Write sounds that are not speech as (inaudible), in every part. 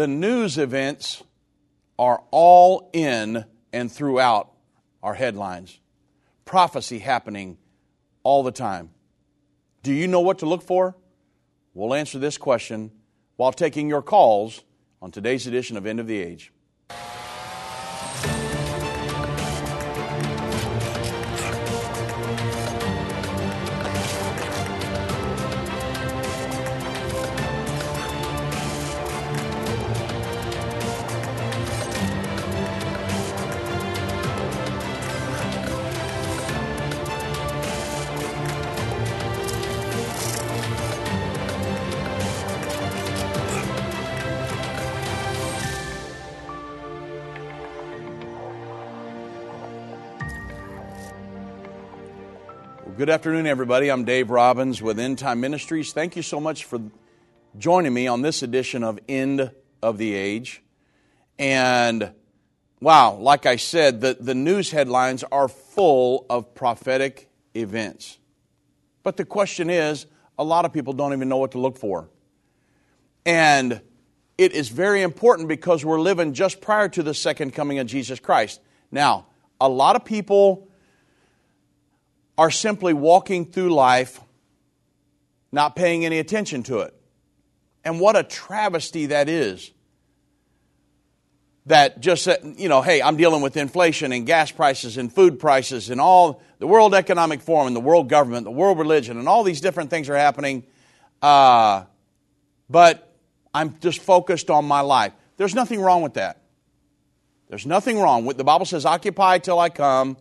The news events are all in and throughout our headlines. Prophecy happening all the time. Do you know what to look for? We'll answer this question while taking your calls on today's edition of End of the Age. Good afternoon, everybody. I'm Dave Robbins with End Time Ministries. Thank you so much for joining me on this edition of End of the Age. And wow, like I said, the, the news headlines are full of prophetic events. But the question is, a lot of people don't even know what to look for. And it is very important because we're living just prior to the second coming of Jesus Christ. Now, a lot of people are simply walking through life not paying any attention to it. And what a travesty that is. That just, you know, hey, I'm dealing with inflation and gas prices and food prices and all the World Economic Forum and the world government, the world religion, and all these different things are happening. Uh, but I'm just focused on my life. There's nothing wrong with that. There's nothing wrong. with The Bible says, occupy till I come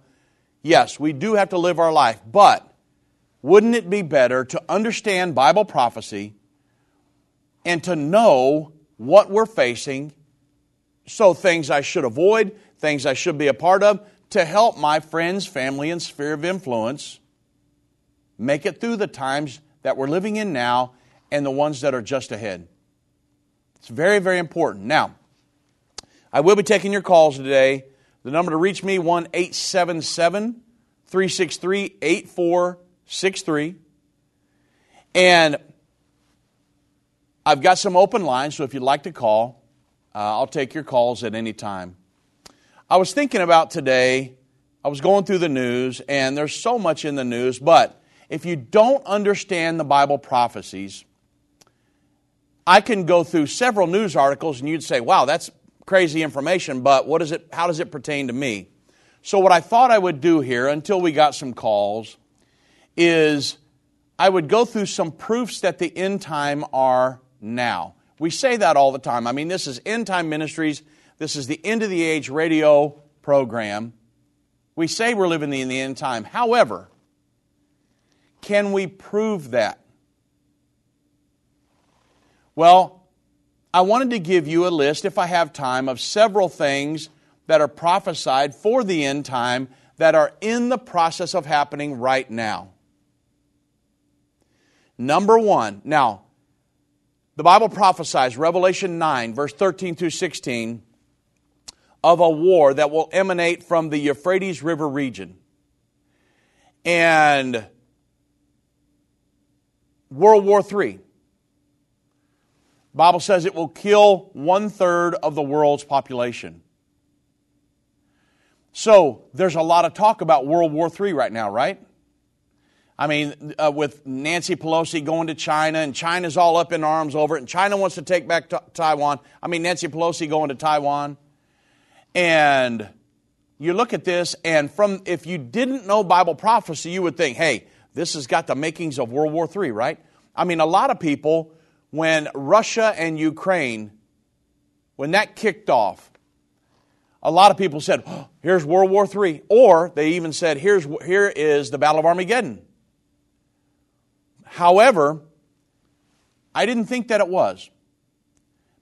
yes, we do have to live our life, but wouldn't it be better to understand Bible prophecy and to know what we're facing? So, things I should avoid, things I should be a part of, to help my friends, family, and sphere of influence make it through the times that we're living in now and the ones that are just ahead. It's very, very important. Now, I will be taking your calls today. The number to reach me, 1 877 363 8463. And I've got some open lines, so if you'd like to call, uh, I'll take your calls at any time. I was thinking about today, I was going through the news, and there's so much in the news, but if you don't understand the Bible prophecies, I can go through several news articles and you'd say, wow, that's crazy information, but what is it, how does it pertain to me? So, what I thought I would do here until we got some calls is I would go through some proofs that the end time are now. We say that all the time. I mean, this is End Time Ministries, this is the End of the Age radio program. We say we're living in the end time. However, can we prove that? Well, I wanted to give you a list, if I have time, of several things that are prophesied for the end time that are in the process of happening right now. Number one, now, the Bible prophesies, Revelation 9, verse 13 through 16, of a war that will emanate from the Euphrates River region. And World War III Bible says it will kill one third of the world's population. So there's a lot of talk about World War III right now, right? I mean, uh, with Nancy Pelosi going to China, and China's all up in arms over it, and China wants to take back t- Taiwan. I mean, Nancy Pelosi going to Taiwan. And you look at this, and from if you didn't know Bible prophecy, you would think, hey, this has got the makings of World War III, right? I mean, a lot of people when Russia and Ukraine, when that kicked off, a lot of people said, oh, here's World War III. Or they even said, here's, here is the Battle of Armageddon. However, I didn't think that it was.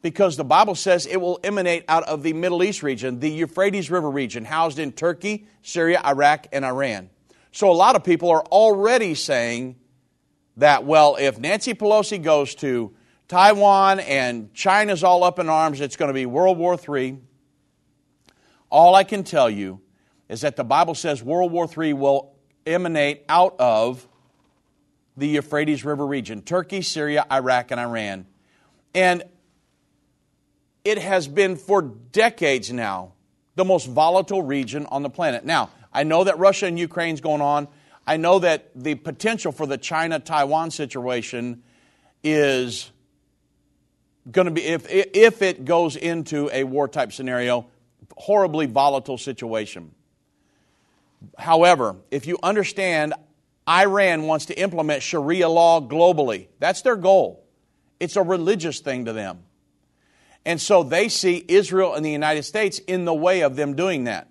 Because the Bible says it will emanate out of the Middle East region, the Euphrates River region, housed in Turkey, Syria, Iraq, and Iran. So a lot of people are already saying that, well, if Nancy Pelosi goes to Taiwan and China's all up in arms, it's going to be World War III. All I can tell you is that the Bible says World War III will emanate out of the Euphrates River region Turkey, Syria, Iraq, and Iran. And it has been for decades now the most volatile region on the planet. Now, I know that Russia and Ukraine's going on. I know that the potential for the China Taiwan situation is going to be, if, if it goes into a war type scenario, horribly volatile situation. However, if you understand Iran wants to implement Sharia law globally, that's their goal. It's a religious thing to them. And so they see Israel and the United States in the way of them doing that.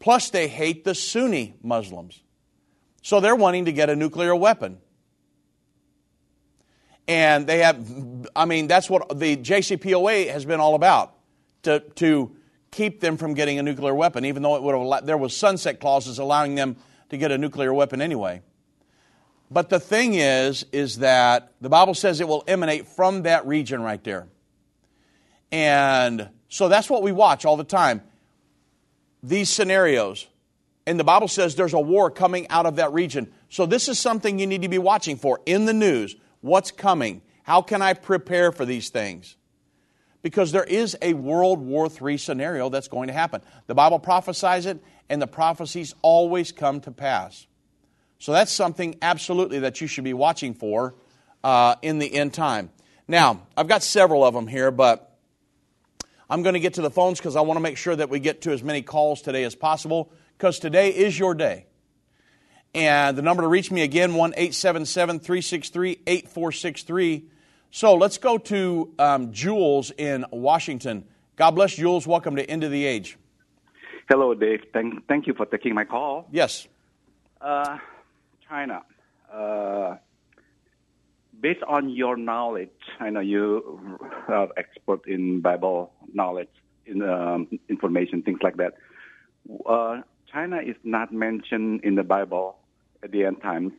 Plus, they hate the Sunni Muslims. So they're wanting to get a nuclear weapon. And they have, I mean, that's what the JCPOA has been all about to, to keep them from getting a nuclear weapon, even though it would have, there was sunset clauses allowing them to get a nuclear weapon anyway. But the thing is, is that the Bible says it will emanate from that region right there. And so that's what we watch all the time. These scenarios. And the Bible says there's a war coming out of that region. So this is something you need to be watching for in the news. What's coming? How can I prepare for these things? Because there is a World War III scenario that's going to happen. The Bible prophesies it, and the prophecies always come to pass. So that's something absolutely that you should be watching for uh, in the end time. Now, I've got several of them here, but I'm going to get to the phones because I want to make sure that we get to as many calls today as possible because today is your day. And the number to reach me again, 1 877 363 8463. So let's go to um, Jules in Washington. God bless Jules. Welcome to End of the Age. Hello, Dave. Thank, thank you for taking my call. Yes. Uh, China. Uh, based on your knowledge, I know you are expert in Bible knowledge, in um, information, things like that. Uh, China is not mentioned in the Bible at the end times.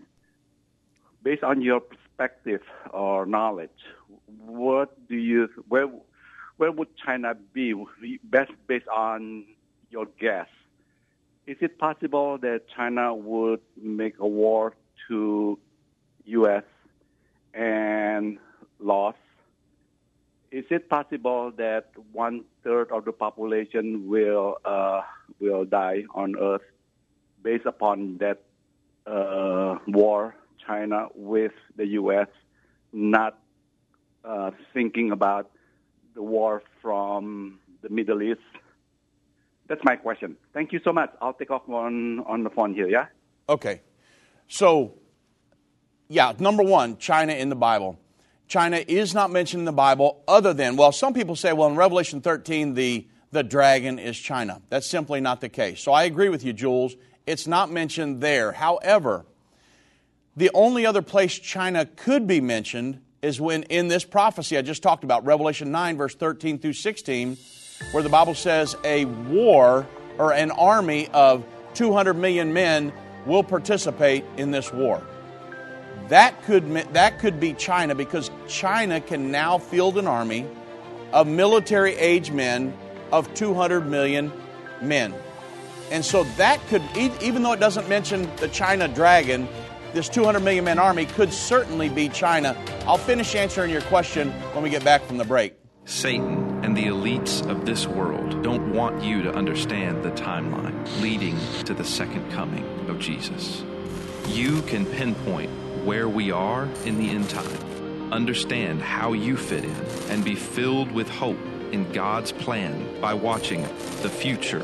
Based on your perspective or knowledge, what do you where where would China be best based on your guess? Is it possible that China would make a war to U.S. and lost? Is it possible that one third of the population will uh, will die on Earth based upon that uh, war, China with the U.S. not uh, thinking about the war from the Middle East? That's my question. Thank you so much. I'll take off on, on the phone here, yeah? Okay. So, yeah, number one, China in the Bible. China is not mentioned in the Bible other than, well, some people say, well, in Revelation 13, the, the dragon is China. That's simply not the case. So I agree with you, Jules. It's not mentioned there. However, the only other place China could be mentioned is when in this prophecy I just talked about, Revelation 9, verse 13 through 16, where the Bible says a war or an army of 200 million men will participate in this war. That could, that could be China because China can now field an army of military age men of 200 million men. And so that could, even though it doesn't mention the China dragon, this 200 million man army could certainly be China. I'll finish answering your question when we get back from the break. Satan and the elites of this world don't want you to understand the timeline leading to the second coming of Jesus. You can pinpoint where we are in the end time, understand how you fit in, and be filled with hope in God's plan by watching the future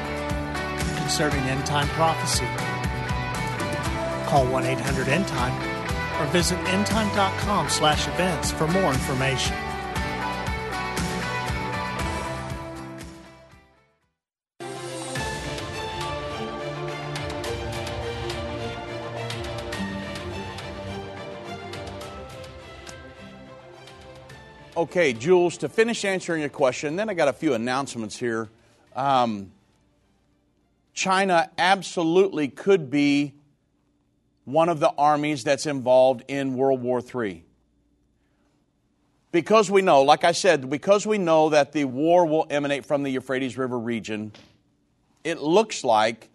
concerning end time prophecy. Call 1 800 End Time or visit endtime.com slash events for more information. Okay, Jules, to finish answering your question, then I got a few announcements here. Um, China absolutely could be one of the armies that's involved in World War III. Because we know, like I said, because we know that the war will emanate from the Euphrates River region, it looks like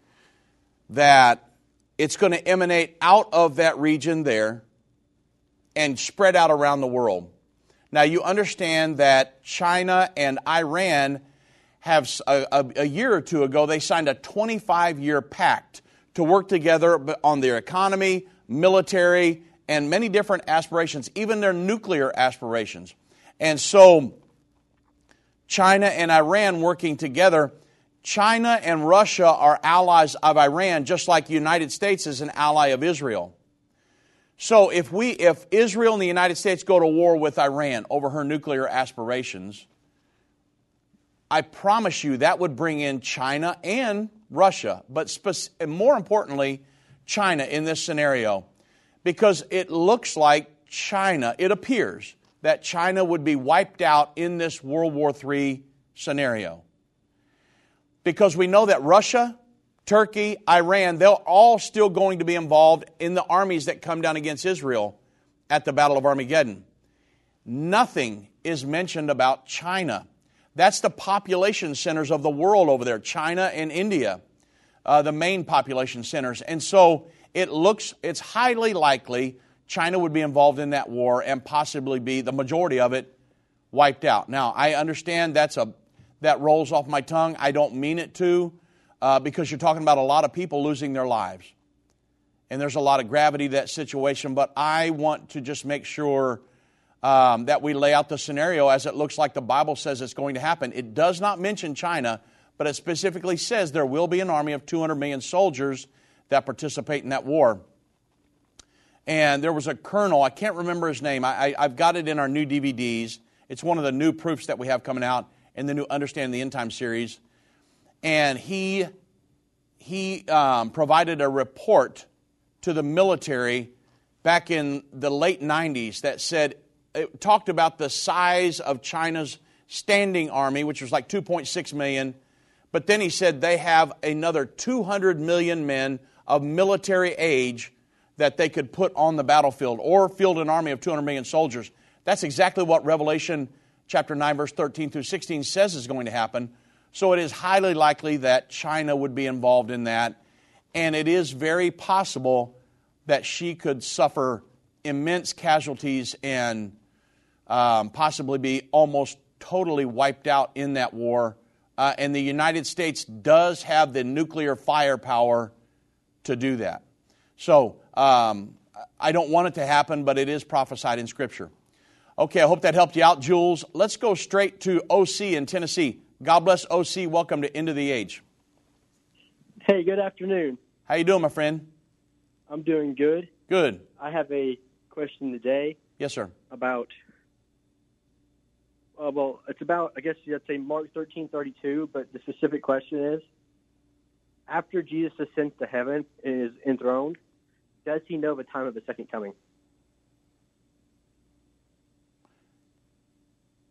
that it's going to emanate out of that region there and spread out around the world. Now, you understand that China and Iran have, a, a, a year or two ago, they signed a 25 year pact to work together on their economy, military, and many different aspirations, even their nuclear aspirations. And so, China and Iran working together. China and Russia are allies of Iran, just like the United States is an ally of Israel. So if we if Israel and the United States go to war with Iran over her nuclear aspirations, I promise you that would bring in China and Russia, but more importantly, China in this scenario, because it looks like China, it appears that China would be wiped out in this World War III scenario. Because we know that Russia, Turkey, Iran, they're all still going to be involved in the armies that come down against Israel at the Battle of Armageddon. Nothing is mentioned about China. That's the population centers of the world over there, China and India, uh, the main population centers. And so it looks, it's highly likely China would be involved in that war and possibly be the majority of it wiped out. Now, I understand that's a, that rolls off my tongue. I don't mean it to uh, because you're talking about a lot of people losing their lives. And there's a lot of gravity to that situation, but I want to just make sure um, that we lay out the scenario as it looks like the Bible says it's going to happen. It does not mention China, but it specifically says there will be an army of 200 million soldiers that participate in that war. And there was a colonel, I can't remember his name, I, have got it in our new DVDs. It's one of the new proofs that we have coming out in the new Understand the End Time series and he, he um, provided a report to the military back in the late 90s that said, it talked about the size of China's standing army, which was like 2.6 million. But then he said they have another 200 million men of military age that they could put on the battlefield or field an army of 200 million soldiers. That's exactly what Revelation chapter 9, verse 13 through 16 says is going to happen. So it is highly likely that China would be involved in that. And it is very possible that she could suffer immense casualties and um, possibly be almost totally wiped out in that war. Uh, and the United States does have the nuclear firepower to do that. So um, I don't want it to happen, but it is prophesied in Scripture. Okay, I hope that helped you out, Jules. Let's go straight to OC in Tennessee. God bless OC. Welcome to End of the Age. Hey, good afternoon. How you doing, my friend? I'm doing good. Good. I have a question today. Yes, sir. About uh, well, it's about I guess you'd say Mark 13:32, but the specific question is: After Jesus ascends to heaven and is enthroned, does he know the time of the second coming?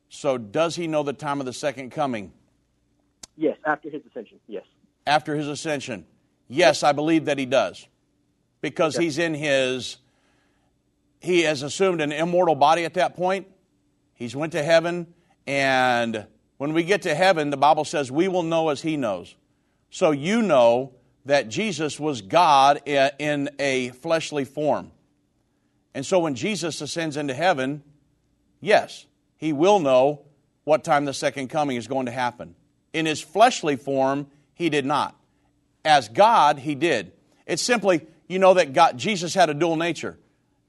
So, does he know the time of the second coming? Yes, after his ascension, yes. After his ascension. Yes, I believe that he does. Because he's in his, he has assumed an immortal body at that point. He's went to heaven, and When we get to heaven, the Bible says we will know as He knows. So you know that Jesus was God in a fleshly form. And so when Jesus ascends into heaven, yes, He will know what time the second coming is going to happen. In His fleshly form, He did not. As God, He did. It's simply, you know that God, Jesus had a dual nature.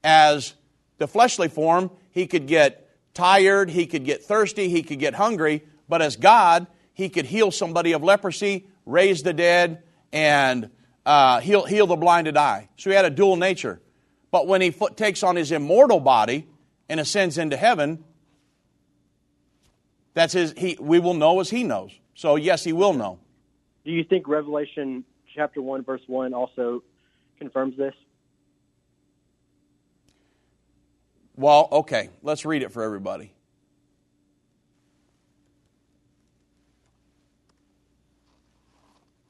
As the fleshly form, He could get tired, He could get thirsty, He could get hungry, but as God, he could heal somebody of leprosy, raise the dead, and uh, heal, heal the blinded eye. So he had a dual nature. But when he takes on his immortal body and ascends into heaven, that's his, he, we will know as he knows. So, yes, he will know. Do you think Revelation chapter 1, verse 1 also confirms this? Well, okay, let's read it for everybody.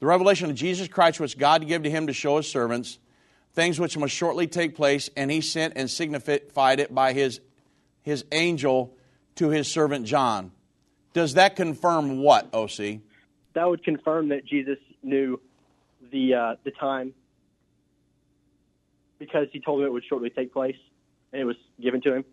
The revelation of Jesus Christ, which God gave to him to show his servants, things which must shortly take place, and he sent and signified it by his, his angel to his servant John. Does that confirm what, OC? That would confirm that Jesus knew the, uh, the time because he told him it would shortly take place and it was given to him.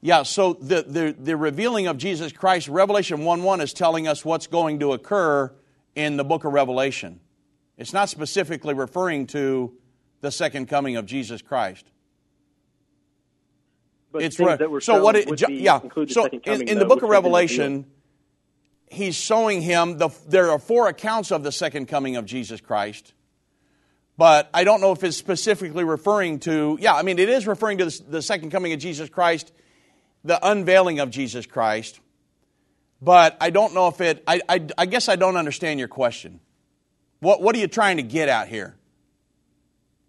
Yeah, so the, the, the revealing of Jesus Christ, Revelation 1 1 is telling us what's going to occur in the book of Revelation. It's not specifically referring to the second coming of Jesus Christ. But it's re- so what it yeah so in, in the book of Revelation he's showing him the there are four accounts of the second coming of Jesus Christ but I don't know if it's specifically referring to yeah I mean it is referring to the, the second coming of Jesus Christ the unveiling of Jesus Christ, but I don't know if it, I, I, I, guess I don't understand your question. What, what are you trying to get at here?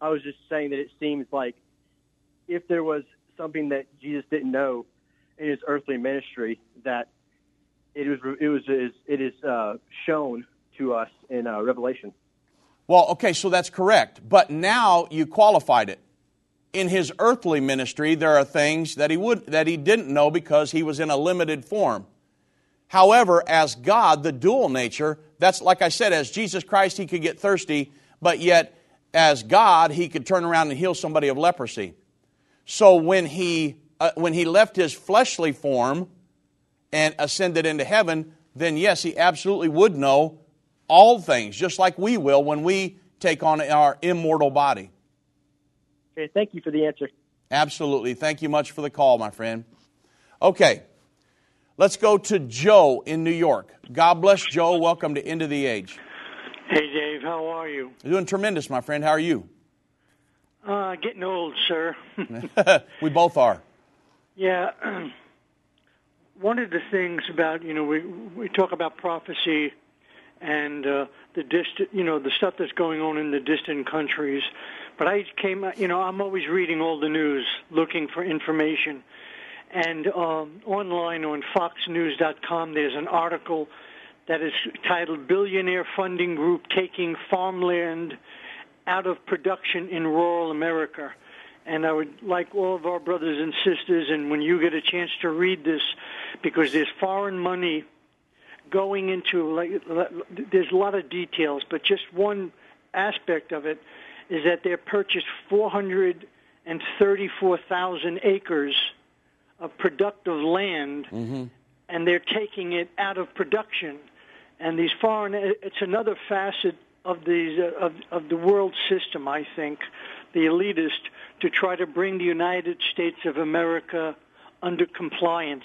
I was just saying that it seems like if there was something that Jesus didn't know in his earthly ministry, that it was, it was, it is uh, shown to us in uh, Revelation. Well, okay, so that's correct. But now you qualified it in his earthly ministry, there are things that he, would, that he didn't know because he was in a limited form. However, as God, the dual nature, that's like I said, as Jesus Christ, he could get thirsty, but yet as God, he could turn around and heal somebody of leprosy. So when he, uh, when he left his fleshly form and ascended into heaven, then yes, he absolutely would know all things, just like we will when we take on our immortal body. Okay, thank you for the answer. Absolutely. Thank you much for the call, my friend. Okay, let's go to Joe in New York. God bless Joe. Welcome to End of the Age. Hey, Dave. How are you? You're Doing tremendous, my friend. How are you? Uh, getting old, sir. (laughs) (laughs) we both are. Yeah. (clears throat) One of the things about you know we we talk about prophecy and uh, the distant you know the stuff that's going on in the distant countries but I came, you know, I'm always reading all the news, looking for information. And um, online on FoxNews.com, there's an article that is titled "Billionaire Funding Group Taking Farmland Out of Production in Rural America." And I would like all of our brothers and sisters, and when you get a chance to read this, because there's foreign money going into like there's a lot of details, but just one aspect of it is that they purchased 434,000 acres of productive land, mm-hmm. and they're taking it out of production. And these foreign, it's another facet of these uh, of of the world system. I think the elitist to try to bring the United States of America under compliance,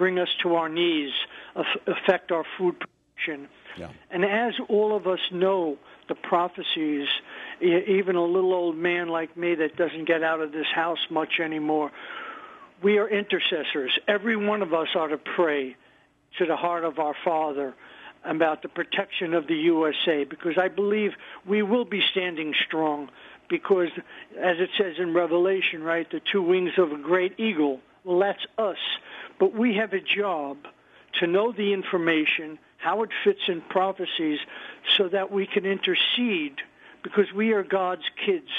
bring us to our knees, affect our food production. Yeah. And as all of us know, the prophecies even a little old man like me that doesn't get out of this house much anymore. We are intercessors. Every one of us ought to pray to the heart of our Father about the protection of the USA because I believe we will be standing strong because as it says in Revelation, right, the two wings of a great eagle, well that's us. But we have a job to know the information, how it fits in prophecies so that we can intercede because we are God's kids.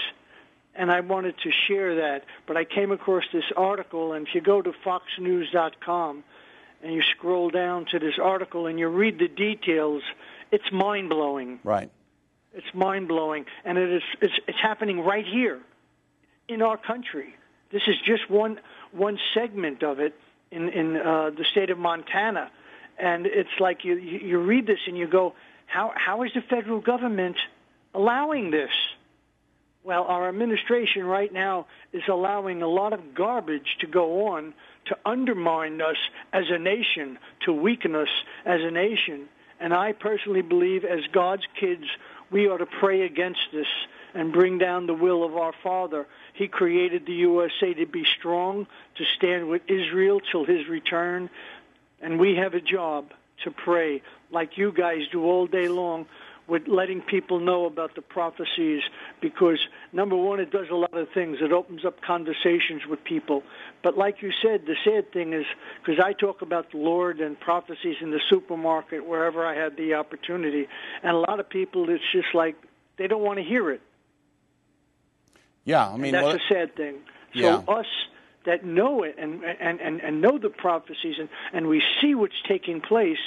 And I wanted to share that. But I came across this article, and if you go to foxnews.com, and you scroll down to this article and you read the details, it's mind blowing. Right. It's mind blowing, and it is it's, it's happening right here in our country. This is just one one segment of it in in uh, the state of Montana, and it's like you you read this and you go, how how is the federal government allowing this? Well, our administration right now is allowing a lot of garbage to go on to undermine us as a nation, to weaken us as a nation. And I personally believe, as God's kids, we ought to pray against this and bring down the will of our Father. He created the USA to be strong, to stand with Israel till his return. And we have a job to pray, like you guys do all day long, with letting people know about the prophecies. Because number one it does a lot of things. It opens up conversations with people. But like you said the sad thing is because i talk about the lord and prophecies in the supermarket wherever i had the opportunity. And a lot of people it's just like they don't want to hear it Yeah, I mean, and that's well, a sad thing so Yeah. us that know it and and and, and know the prophecies and, and we see what's taking place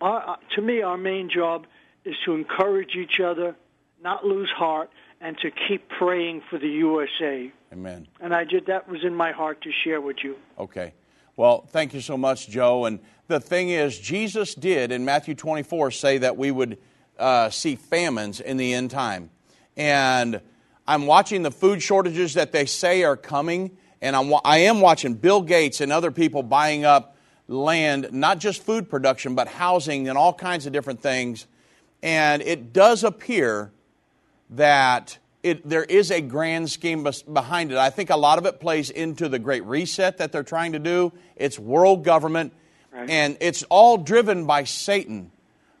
our, uh, to me our main job is to encourage each other not lose heart and to keep praying for the USA amen. and I did that was in my heart to share with you Okay. Well, thank you so much, Joe. And the thing is, Jesus did in Matthew 24 say that we would uh, see famines in the end time. And I'm watching the food shortages that they say are coming. And I'm, I am watching Bill Gates and other people buying up land, not just food production, but housing and all kinds of different things. And it does appear that it, there is a grand scheme behind it. I think a lot of it plays into the Great Reset that they're trying to do. It's world government, and it's all driven by Satan.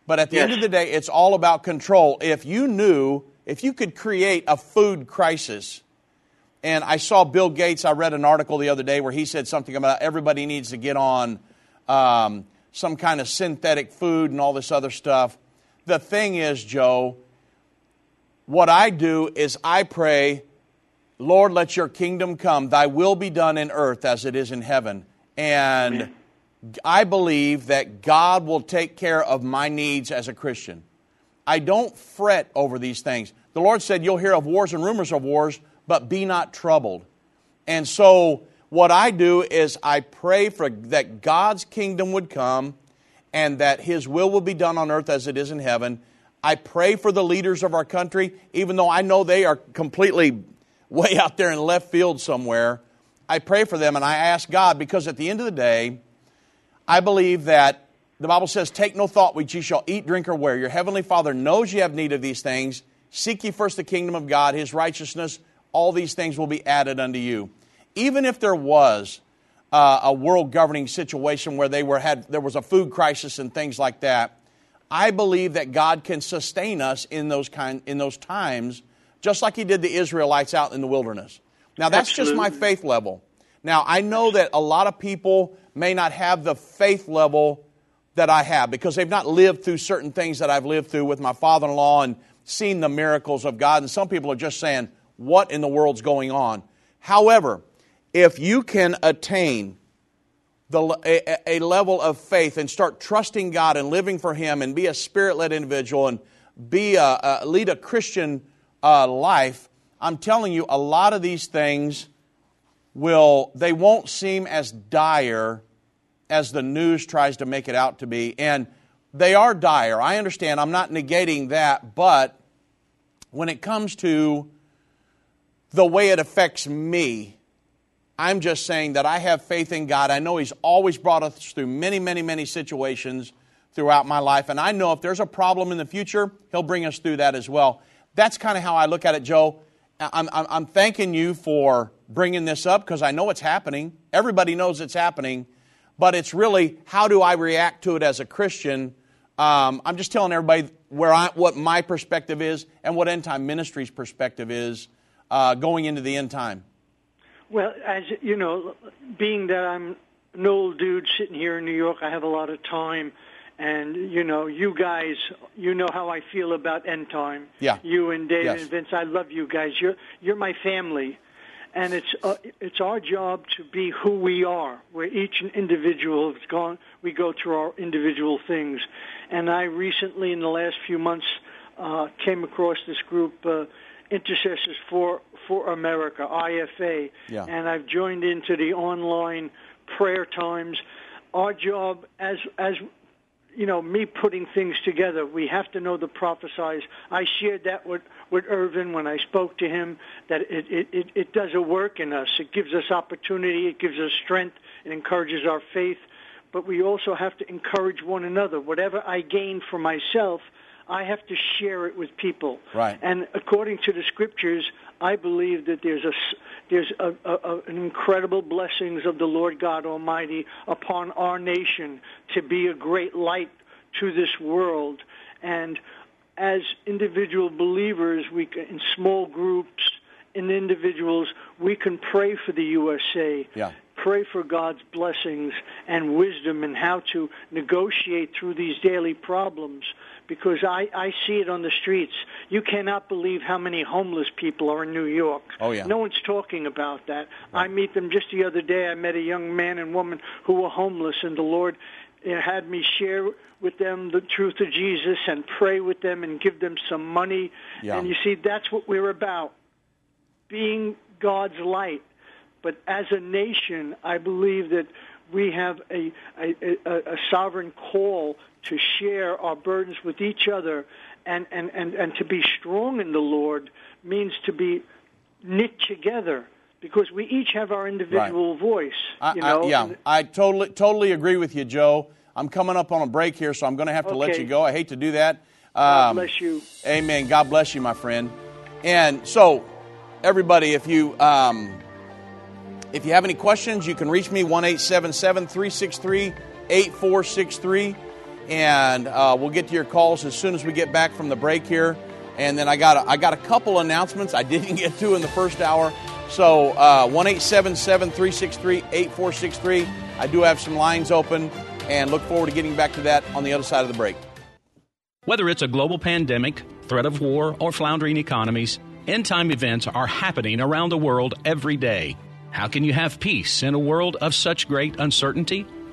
But at the end of the day, it's all about control. If you knew, if you could create a food crisis, and I saw Bill Gates, I read an article the other day where he said something about everybody needs to get on um, some kind of synthetic food and all this other stuff. The thing is, Joe, what I do is I pray, Lord, let your kingdom come. Thy will be done in earth as it is in heaven. And I believe that God will take care of my needs as a Christian. I don't fret over these things. The Lord said, You'll hear of wars and rumors of wars, but be not troubled. And so, what I do is I pray for that God's kingdom would come and that His will will be done on earth as it is in heaven. I pray for the leaders of our country, even though I know they are completely way out there in left field somewhere. I pray for them and I ask God because at the end of the day, I believe that the Bible says, Take no thought which ye shall eat, drink, or wear. Your heavenly Father knows you have need of these things. Seek ye first the kingdom of God, his righteousness, all these things will be added unto you. Even if there was uh, a world governing situation where they were had there was a food crisis and things like that, I believe that God can sustain us in those kind in those times, just like He did the Israelites out in the wilderness. Now that's just my faith level. Now I know that a lot of people may not have the faith level that I have because they've not lived through certain things that I've lived through with my father-in-law and seen the miracles of God. And some people are just saying, "What in the world's going on?" However, if you can attain the, a, a level of faith and start trusting God and living for Him and be a spirit led individual and be a, a, lead a Christian uh, life, I'm telling you, a lot of these things will, they won't seem as dire as the news tries to make it out to be. And they are dire. I understand. I'm not negating that. But when it comes to the way it affects me, I'm just saying that I have faith in God. I know He's always brought us through many, many, many situations throughout my life. And I know if there's a problem in the future, He'll bring us through that as well. That's kind of how I look at it, Joe. I'm, I'm, I'm thanking you for bringing this up because I know it's happening. Everybody knows it's happening. But it's really how do I react to it as a Christian? Um, I'm just telling everybody where I, what my perspective is and what End Time Ministries' perspective is uh, going into the end time. Well, as you know, being that I'm an old dude sitting here in New York, I have a lot of time. And you know, you guys, you know how I feel about end time. Yeah. You and David Yes. and Vince, I love you guys. You're you're my family, and it's uh, it's our job to be who we are. Where each individual has gone, we go through our individual things. And I recently, in the last few months, uh, came across this group, uh, Intercessors for for America (IFA), Yeah. and I've joined into the online prayer times. Our job as as you know, me putting things together. We have to know the prophesies. I shared that with, with Irvin when I spoke to him, that it, it, it, it does a work in us. It gives us opportunity. It gives us strength. It encourages our faith. But we also have to encourage one another. Whatever I gain for myself, I have to share it with people. Right. And according to the scriptures, I believe that there's a s- there's a, a, a, an incredible blessings of the Lord God Almighty upon our nation to be a great light to this world. And as individual believers, we can, in small groups, in individuals, we can pray for the USA Yeah. pray for God's blessings and wisdom and how to negotiate through these daily problems because I, I see it on the streets. You cannot believe how many homeless people are in New York. Oh, yeah. No one's talking about that. I meet them just the other day. I met a young man and woman who were homeless, and the Lord had me share with them the truth of Jesus and pray with them and give them some money. Yeah. And you see, that's what we're about being God's light. But as a nation, I believe that we have a, a, a, a sovereign call to share our burdens with each other and, and, and, and to be strong in the Lord means to be knit together because we each have our individual voice. I, you I- know? yeah, I totally totally agree with you, Joe. I'm coming up on a break here, so I'm going to have to let you go. I hate to do that. God Um, bless you. Amen. God bless you, my friend. And so, everybody, if you um, if you have any questions, you can reach me one eight seven seven three six three eight four six three, and uh, we'll get to your calls as soon as we get back from the break here. And then I got a, I got a couple announcements I (laughs) didn't get to in the first hour. So uh, one eight seven seven three six three eight four six three. I do have some lines open, and look forward to getting back to that on the other side of the break. Whether it's a global pandemic, threat of war, or floundering economies, end time events are happening around the world every day. How can you have peace in a world of such great uncertainty?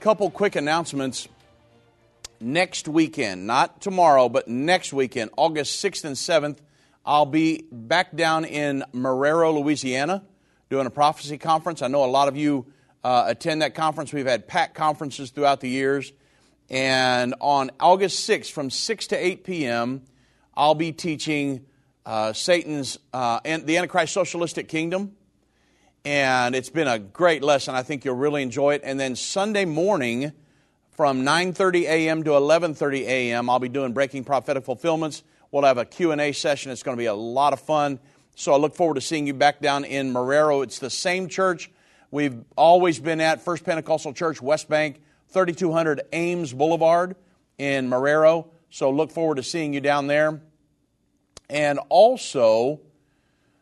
couple quick announcements. Next weekend, not tomorrow, but next weekend, August 6th and 7th, I'll be back down in Marrero, Louisiana, doing a prophecy conference. I know a lot of you uh, attend that conference. We've had packed conferences throughout the years. And on August 6th, from 6 to 8 p.m., I'll be teaching uh, Satan's, uh, and the Antichrist Socialistic Kingdom and it's been a great lesson. I think you'll really enjoy it. And then Sunday morning from 9:30 a.m. to 11:30 a.m. I'll be doing breaking prophetic fulfillments. We'll have a Q&A session. It's going to be a lot of fun. So I look forward to seeing you back down in Marrero. It's the same church We've always been at First Pentecostal Church, West Bank, 3200 Ames Boulevard in Marrero. So look forward to seeing you down there. And also,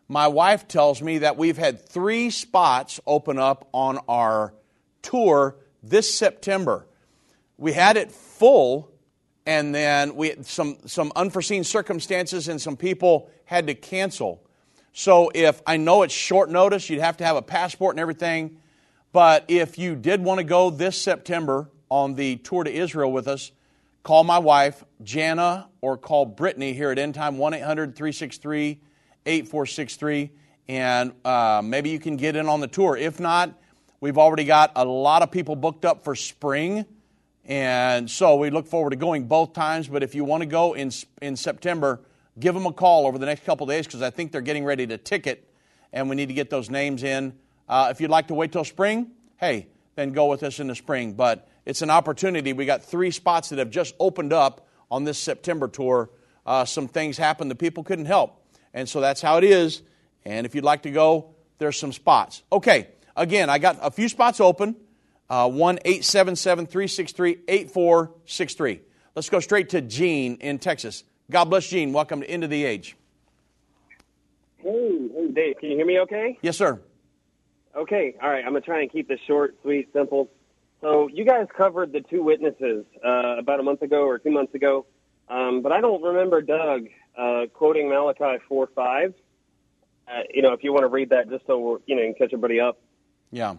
my wife tells me that we've had three spots open up on our tour this September. We had it full, and then we some some unforeseen circumstances, and some people had to cancel. So if I know it's short notice, you'd have to have a passport and everything. But if you did want to go this September on the tour to Israel with us, call my wife, Jana, or call Brittany here at End Time, 1 800 363 8463, and uh, maybe you can get in on the tour. If not, we've already got a lot of people booked up for spring, and so we look forward to going both times. But if you want to go in, in September, give them a call over the next couple days because I think they're getting ready to ticket, and we need to get those names in. Uh, if you'd like to wait till spring, hey, then go with us in the spring. But it's an opportunity. We got three spots that have just opened up on this September tour. Uh, some things happened that people couldn't help. And so that's how it is. And if you'd like to go, there's some spots. Okay, again, I got a few spots open. Uh, 1 877 363 8463. Let's go straight to Gene in Texas. God bless Gene. Welcome to End of the Age. Hey, hey, Dave, can you hear me okay? Yes, sir. Okay, all right. I'm going to try and keep this short, sweet, simple. So, you guys covered the two witnesses uh, about a month ago or two months ago, um, but I don't remember Doug uh, quoting Malachi 4 5. Uh, you know, if you want to read that just so we're, you know, you can catch everybody up. Yeah.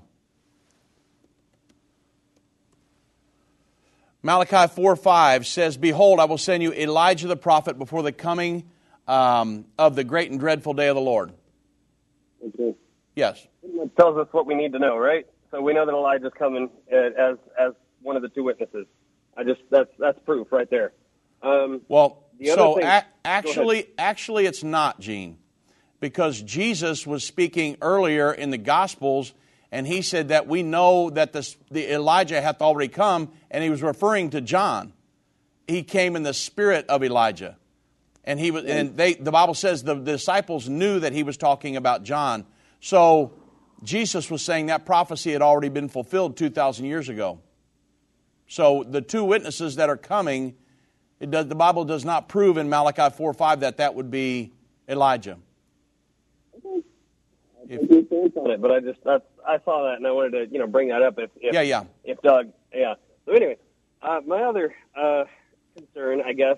Malachi 4 5 says, Behold, I will send you Elijah the prophet before the coming um, of the great and dreadful day of the Lord. Okay. Yes. It tells us what we need to know, right? So we know that Elijah's coming uh, as as one of the two witnesses. I just that's that's proof right there. Um, well, so a- actually, actually, it's not Gene, because Jesus was speaking earlier in the Gospels, and he said that we know that the, the Elijah hath already come, and he was referring to John. He came in the spirit of Elijah, and he was, and they. The Bible says the, the disciples knew that he was talking about John. So Jesus was saying that prophecy had already been fulfilled two thousand years ago. So the two witnesses that are coming, it does, the Bible does not prove in Malachi 4 5 that that would be Elijah. If, on it, but I just that's, I saw that and I wanted to you know bring that up if, if Yeah, yeah. if Doug yeah so anyway uh, my other uh, concern I guess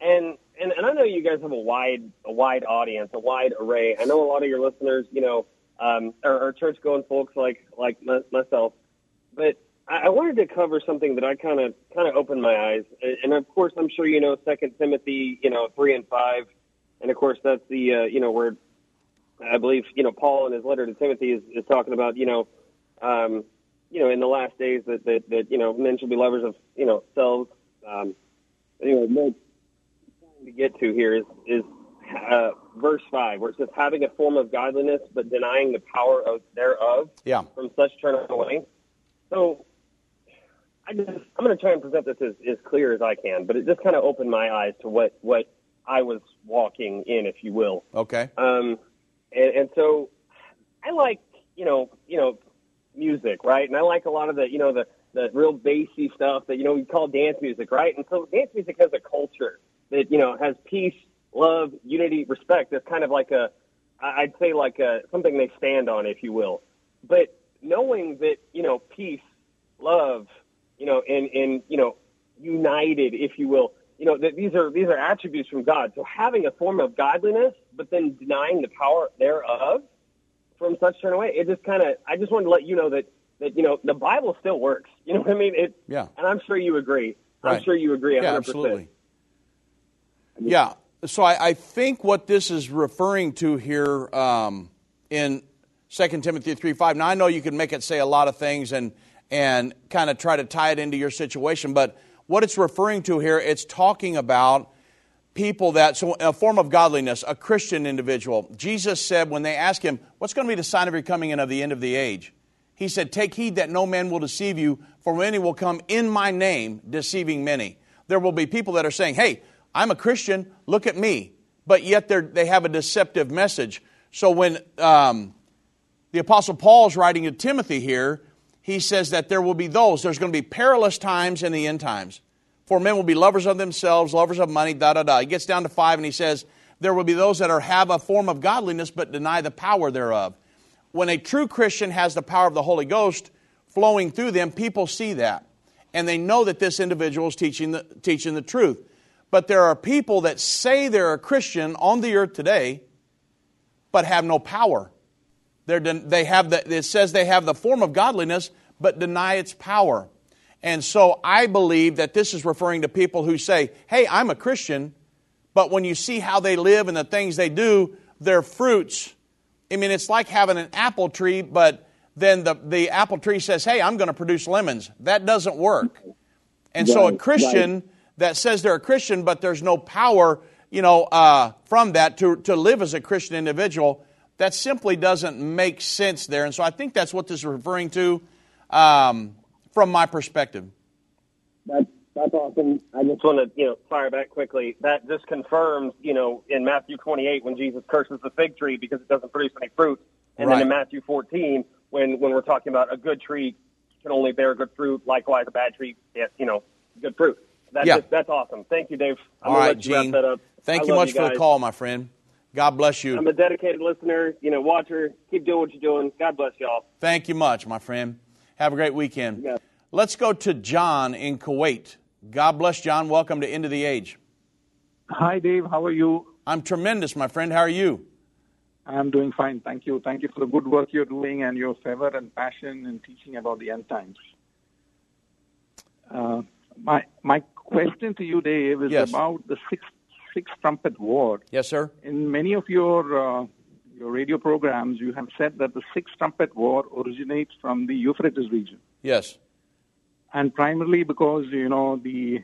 and, and and I know you guys have a wide a wide audience a wide array I know a lot of your listeners you know um, are, are church going folks like like my, myself but I, wanted to cover something that I kind of kind of opened my eyes and, of course I'm sure you know Second Timothy you know three and five and of course that's the uh, you know where I believe you know Paul in his letter to Timothy is, is talking about you know um, you know in the last days that, that that you know men should be lovers of you know selves. Um, anyway, what I'm to get to here is is uh, verse five where it says having a form of godliness but denying the power of thereof. Yeah. From such turn away. So I just I'm going to try and present this as, as clear as I can, but it just kind of opened my eyes to what what I was walking in, if you will. Okay. Um, and, and so I like, you know, you know, music, right? And I like a lot of the, you know, the, the real bassy stuff that, you know, we call dance music, right? And so dance music has a culture that, you know, has peace, love, unity, respect. That's kind of like a, I'd say like a, something they stand on, if you will. But knowing that, you know, peace, love, you know, and, and, you know, united, if you will, you know, that these are these are attributes from God. So having a form of godliness, but then denying the power thereof from such turn away, it just kind of. I just wanted to let you know that that you know the Bible still works. You know what I mean? It, Yeah. and I'm sure you agree. I'm sure you agree. 100%. Yeah, absolutely. Yeah. So I, I think what this is referring to here um, in 2 Timothy 3 5. Now, I know you can make it say a lot of things and, and kind of try to tie it into your situation, but what it's referring to here, it's talking about people that, so a form of godliness, a Christian individual. Jesus said when they asked him, What's going to be the sign of your coming and of the end of the age? He said, Take heed that no man will deceive you, for many will come in my name, deceiving many. There will be people that are saying, Hey, I'm a Christian, look at me. But yet they're, have a deceptive message. So when um, the Apostle Paul's writing to Timothy here. He says that there will be those, there's going to be perilous times in the end times. For men will be lovers of themselves, lovers of money, da da da. He gets down to five and he says, There will be those that are, have a form of godliness but deny the power thereof. When a true Christian has the power of the Holy Ghost flowing through them, people see that. And they know that this individual is teaching the, teaching the truth. But there are people that say they're a Christian on the earth today, but have no power. They're, they have the, it says they have the form of godliness, but deny its power. And so I believe that this is referring to people who say, hey, I'm a Christian, but when you see how they live and the things they do, their fruits, I mean, it's like having an apple tree, but then the, the apple tree says, hey, I'm going to produce lemons. That doesn't work. And right, so a Christian right. that says they're a Christian, but there's no power, you know, uh, from that to, to live as a Christian individual, that simply doesn't make sense there. And so I think that's what this is referring to. Um, from my perspective. That's that's awesome. I just want to you know fire back quickly. That just confirms you know in Matthew 28 when Jesus curses the fig tree because it doesn't produce any fruit, and right. then in Matthew 14 when when we're talking about a good tree can only bear good fruit, likewise a bad tree, you know, good fruit. That's yeah. Just, that's awesome. Thank you, Dave. I'm All right, Gene. Thank I you much you for the call, my friend. God bless you. I'm a dedicated listener, you know, watcher. Keep doing what you're doing. God bless y'all. Thank you much, my friend. Have a great weekend. Yeah. Let's go to John in Kuwait. God bless John. Welcome to End of the Age. Hi, Dave. How are you? I'm tremendous, my friend. How are you? I'm doing fine. Thank you. Thank you for the good work you're doing and your fervor and passion in teaching about the end times. Uh, my my question to you, Dave, is yes. about the sixth sixth trumpet war. Yes, sir. In many of your uh, your radio programs, you have said that the sixth trumpet war originates from the Euphrates region. Yes. And primarily because, you know, the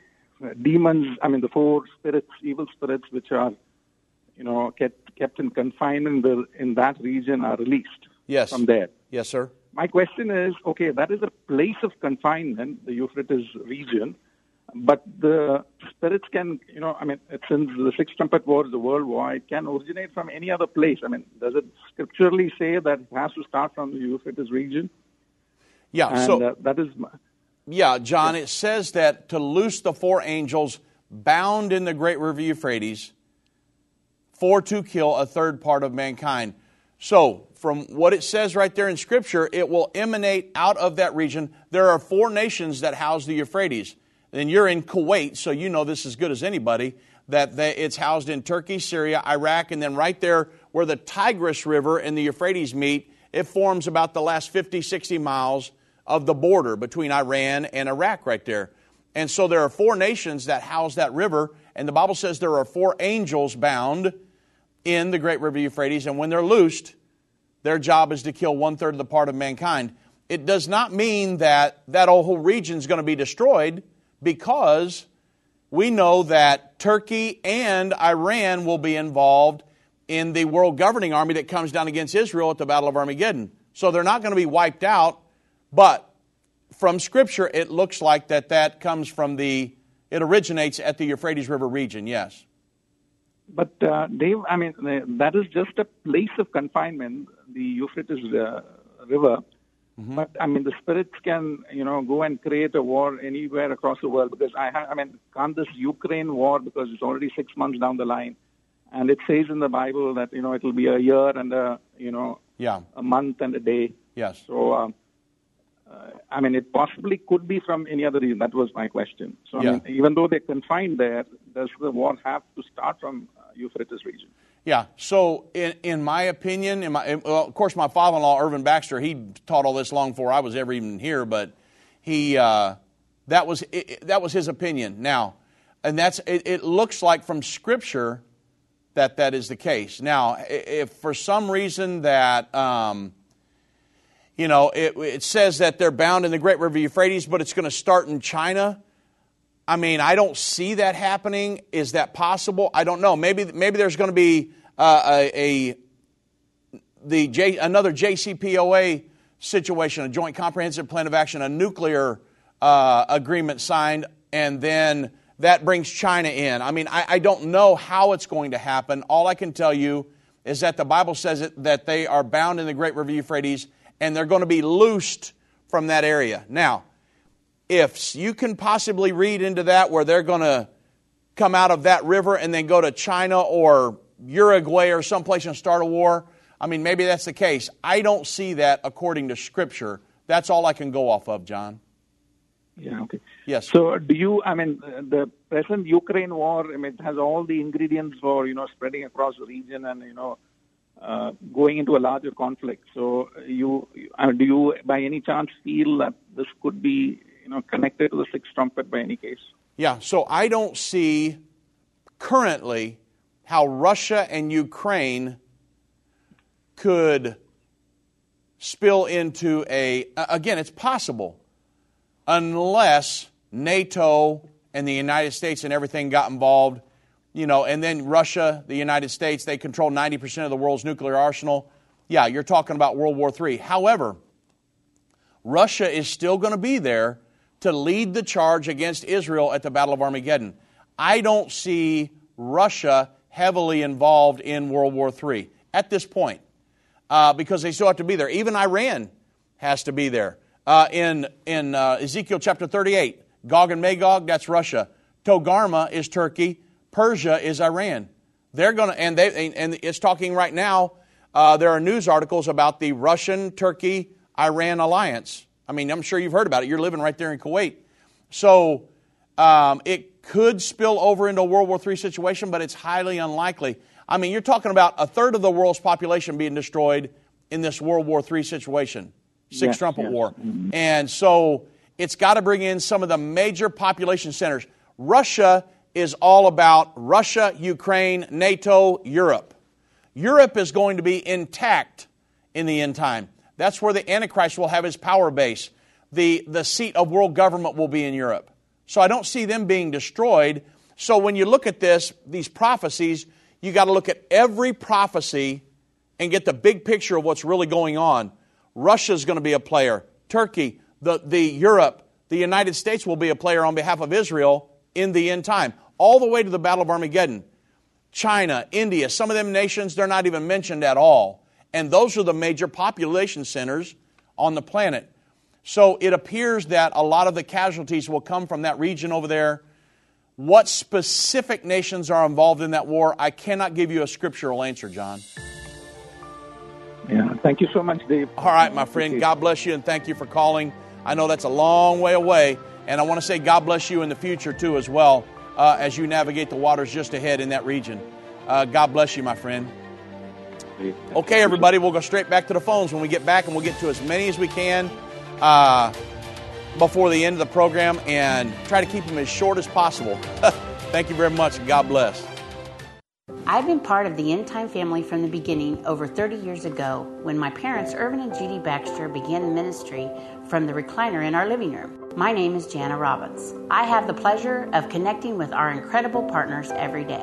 demons, I mean, the four spirits, evil spirits, which are, you know, kept, kept in confinement in, the, in that region are released yes. from there. Yes, sir. My question is okay, that is a place of confinement, the Euphrates region. But the spirits can, you know, I mean, since the Sixth Trumpet War is a world war, it can originate from any other place. I mean, does it scripturally say that it has to start from the Euphrates region? Yeah, and, so uh, that is. Yeah, John, it says that to loose the four angels bound in the great river Euphrates for to kill a third part of mankind. So, from what it says right there in Scripture, it will emanate out of that region. There are four nations that house the Euphrates and you're in Kuwait, so you know this as good as anybody, that it's housed in Turkey, Syria, Iraq, and then right there where the Tigris River and the Euphrates meet, it forms about the last 50, 60 miles of the border between Iran and Iraq right there. And so there are four nations that house that river, and the Bible says there are four angels bound in the great river Euphrates, and when they're loosed, their job is to kill one third of the part of mankind. It does not mean that that whole region is going to be destroyed because we know that Turkey and Iran will be involved in the world governing army that comes down against Israel at the Battle of Armageddon. So they're not going to be wiped out, but from Scripture, it looks like that that comes from the, it originates at the Euphrates River region, yes. But, uh, Dave, I mean, that is just a place of confinement, the Euphrates uh, River. Mm-hmm. But I mean, the spirits can, you know, go and create a war anywhere across the world because I, ha- I mean, can't this Ukraine war because it's already six months down the line, and it says in the Bible that you know it'll be a year and a, you know, yeah, a month and a day. Yes. So, um, uh, I mean, it possibly could be from any other reason. That was my question. So, I mean, even though they're confined there, does the war have to start from uh, Euphrates region? Yeah. So, in, in my opinion, in my, well, of course, my father-in-law Irvin Baxter, he taught all this long before I was ever even here, but he uh, that was it, that was his opinion. Now, and that's it, it, looks like from Scripture that that is the case. Now, if for some reason that um, you know it, it says that they're bound in the Great River Euphrates, but it's going to start in China I mean, I don't see that happening. Is that possible? I don't know. Maybe maybe there's going to be uh, a, a, the J, another JCPOA situation, a Joint Comprehensive Plan of Action, a nuclear uh, agreement signed, and then that brings China in. I mean, I, I don't know how it's going to happen. All I can tell you is that the Bible says it, that they are bound in the great river Euphrates and they're going to be loosed from that area. Now, if you can possibly read into that where they're going to come out of that river and then go to China or Uruguay or someplace and start a war, I mean, maybe that's the case. I don't see that according to Scripture. That's all I can go off of, John. Yeah, okay. Yes. So, do you, I mean, the present Ukraine war, I mean, it has all the ingredients for, you know, spreading across the region and, you know, uh, going into a larger conflict. So, you, uh, do you, by any chance, feel that this could be, you know, connected to the sixth trumpet by any case? Yeah, so I don't see currently how Russia and Ukraine could spill into a, again, it's possible, unless NATO and the United States and everything got involved, you know, and then Russia, the United States, they control 90% of the world's nuclear arsenal. Yeah, you're talking about World War III. However, Russia is still going to be there to lead the charge against Israel at the Battle of Armageddon. I don't see Russia heavily involved in World War III at this point uh, because they still have to be there. Even Iran has to be there. Uh, in in uh, Ezekiel chapter 38, Gog and Magog, that's Russia. Togarmah is Turkey. Persia is Iran. They're going to, and they, and it's talking right now. Uh, there are news articles about the Russian Turkey Iran alliance. I mean, I'm sure you've heard about it. You're living right there in Kuwait. So um, it could spill over into a World War III situation, but it's highly unlikely. I mean, you're talking about a third of the world's population being destroyed in this World War III situation, Six yes, Trumpet yes. War. Mm-hmm. And so it's got to bring in some of the major population centers. Russia is all about Russia, Ukraine, NATO, Europe. Europe is going to be intact in the end time. That's where the Antichrist will have his power base. The, the seat of world government will be in Europe. So I don't see them being destroyed. So when you look at this, these prophecies, you got to look at every prophecy and get the big picture of what's really going on. Russia's going to be a player. Turkey, the, the Europe, the United States will be a player on behalf of Israel in the end time, all the way to the Battle of Armageddon. China, India, some of them nations, they're not even mentioned at all. And those are the major population centers on the planet. So it appears that a lot of the casualties will come from that region over there. What specific nations are involved in that war, I cannot give you a scriptural answer, John. Yeah, thank you so much, Dave. All right, my friend. God bless you and thank you for calling. I know that's a long way away, and I want to say God bless you in the future too, as well, uh, as you navigate the waters just ahead in that region. Uh, God bless you, my friend. Okay, everybody, we'll go straight back to the phones when we get back, and we'll get to as many as we can uh, before the end of the program and try to keep them as short as possible. (laughs) Thank you very much, and God bless. I've been part of the End Time family from the beginning over 30 years ago when my parents, Irvin and Judy Baxter, began ministry from the recliner in our living room. My name is Jana Robbins. I have the pleasure of connecting with our incredible partners every day.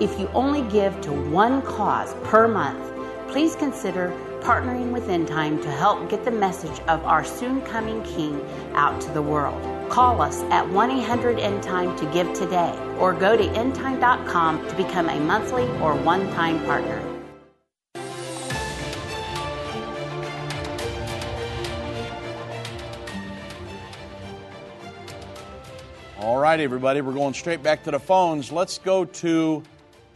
If you only give to one cause per month, please consider partnering with End Time to help get the message of our soon coming King out to the world. Call us at 1 800 End Time to give today, or go to endtime.com to become a monthly or one time partner. All right, everybody, we're going straight back to the phones. Let's go to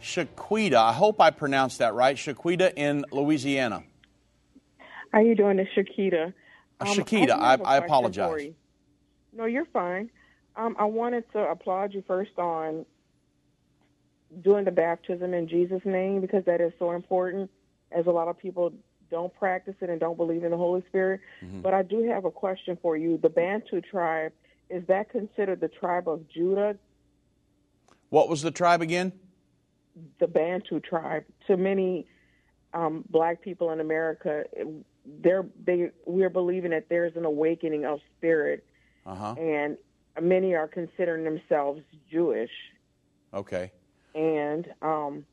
Shaquita. I hope I pronounced that right. Shaquita in Louisiana. How you doing, it's Shakita? Uh, um, Shakita, I, I, I apologize. No, you're fine. Um, I wanted to applaud you first on doing the baptism in Jesus' name because that is so important, as a lot of people don't practice it and don't believe in the Holy Spirit. Mm-hmm. But I do have a question for you. The Bantu tribe, is that considered the tribe of Judah? What was the tribe again? The Bantu tribe. To many um, black people in America, they're they we're believing that there's an awakening of spirit, Uh-huh. and many are considering themselves Jewish. Okay. And um,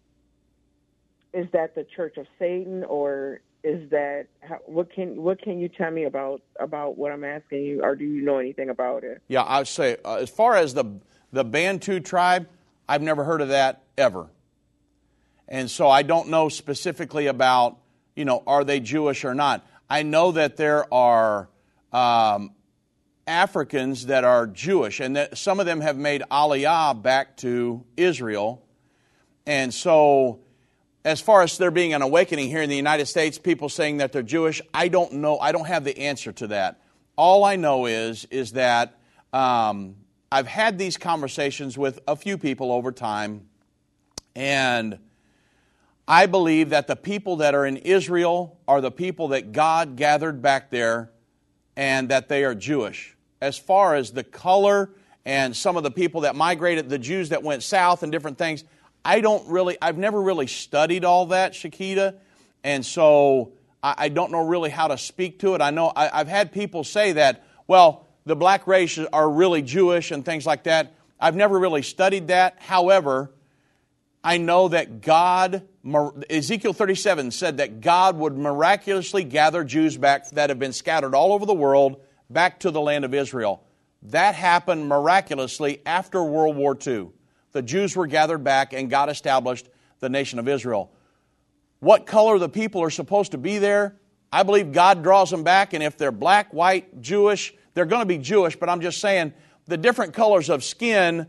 is that the Church of Satan, or is that what can what can you tell me about about what I'm asking you, or do you know anything about it? Yeah, I would say uh, as far as the the Bantu tribe, I've never heard of that ever, and so I don't know specifically about you know are they Jewish or not. I know that there are um, Africans that are Jewish, and that some of them have made aliyah back to Israel, and so. As far as there being an awakening here in the United States, people saying that they're Jewish, I don't know. I don't have the answer to that. All I know is is that um, I've had these conversations with a few people over time, and I believe that the people that are in Israel are the people that God gathered back there, and that they are Jewish. As far as the color and some of the people that migrated, the Jews that went south and different things, I don't really, I've never really studied all that, Shakita, and so I, I don't know really how to speak to it. I know I, I've had people say that, well, the black race are really Jewish and things like that. I've never really studied that. However, I know that God, Ezekiel 37 said that God would miraculously gather Jews back that have been scattered all over the world back to the land of Israel. That happened miraculously after World War II. The Jews were gathered back and God established the nation of Israel. What color the people are supposed to be there, I believe God draws them back, and if they're black, white, Jewish, they're going to be Jewish, but I'm just saying the different colors of skin,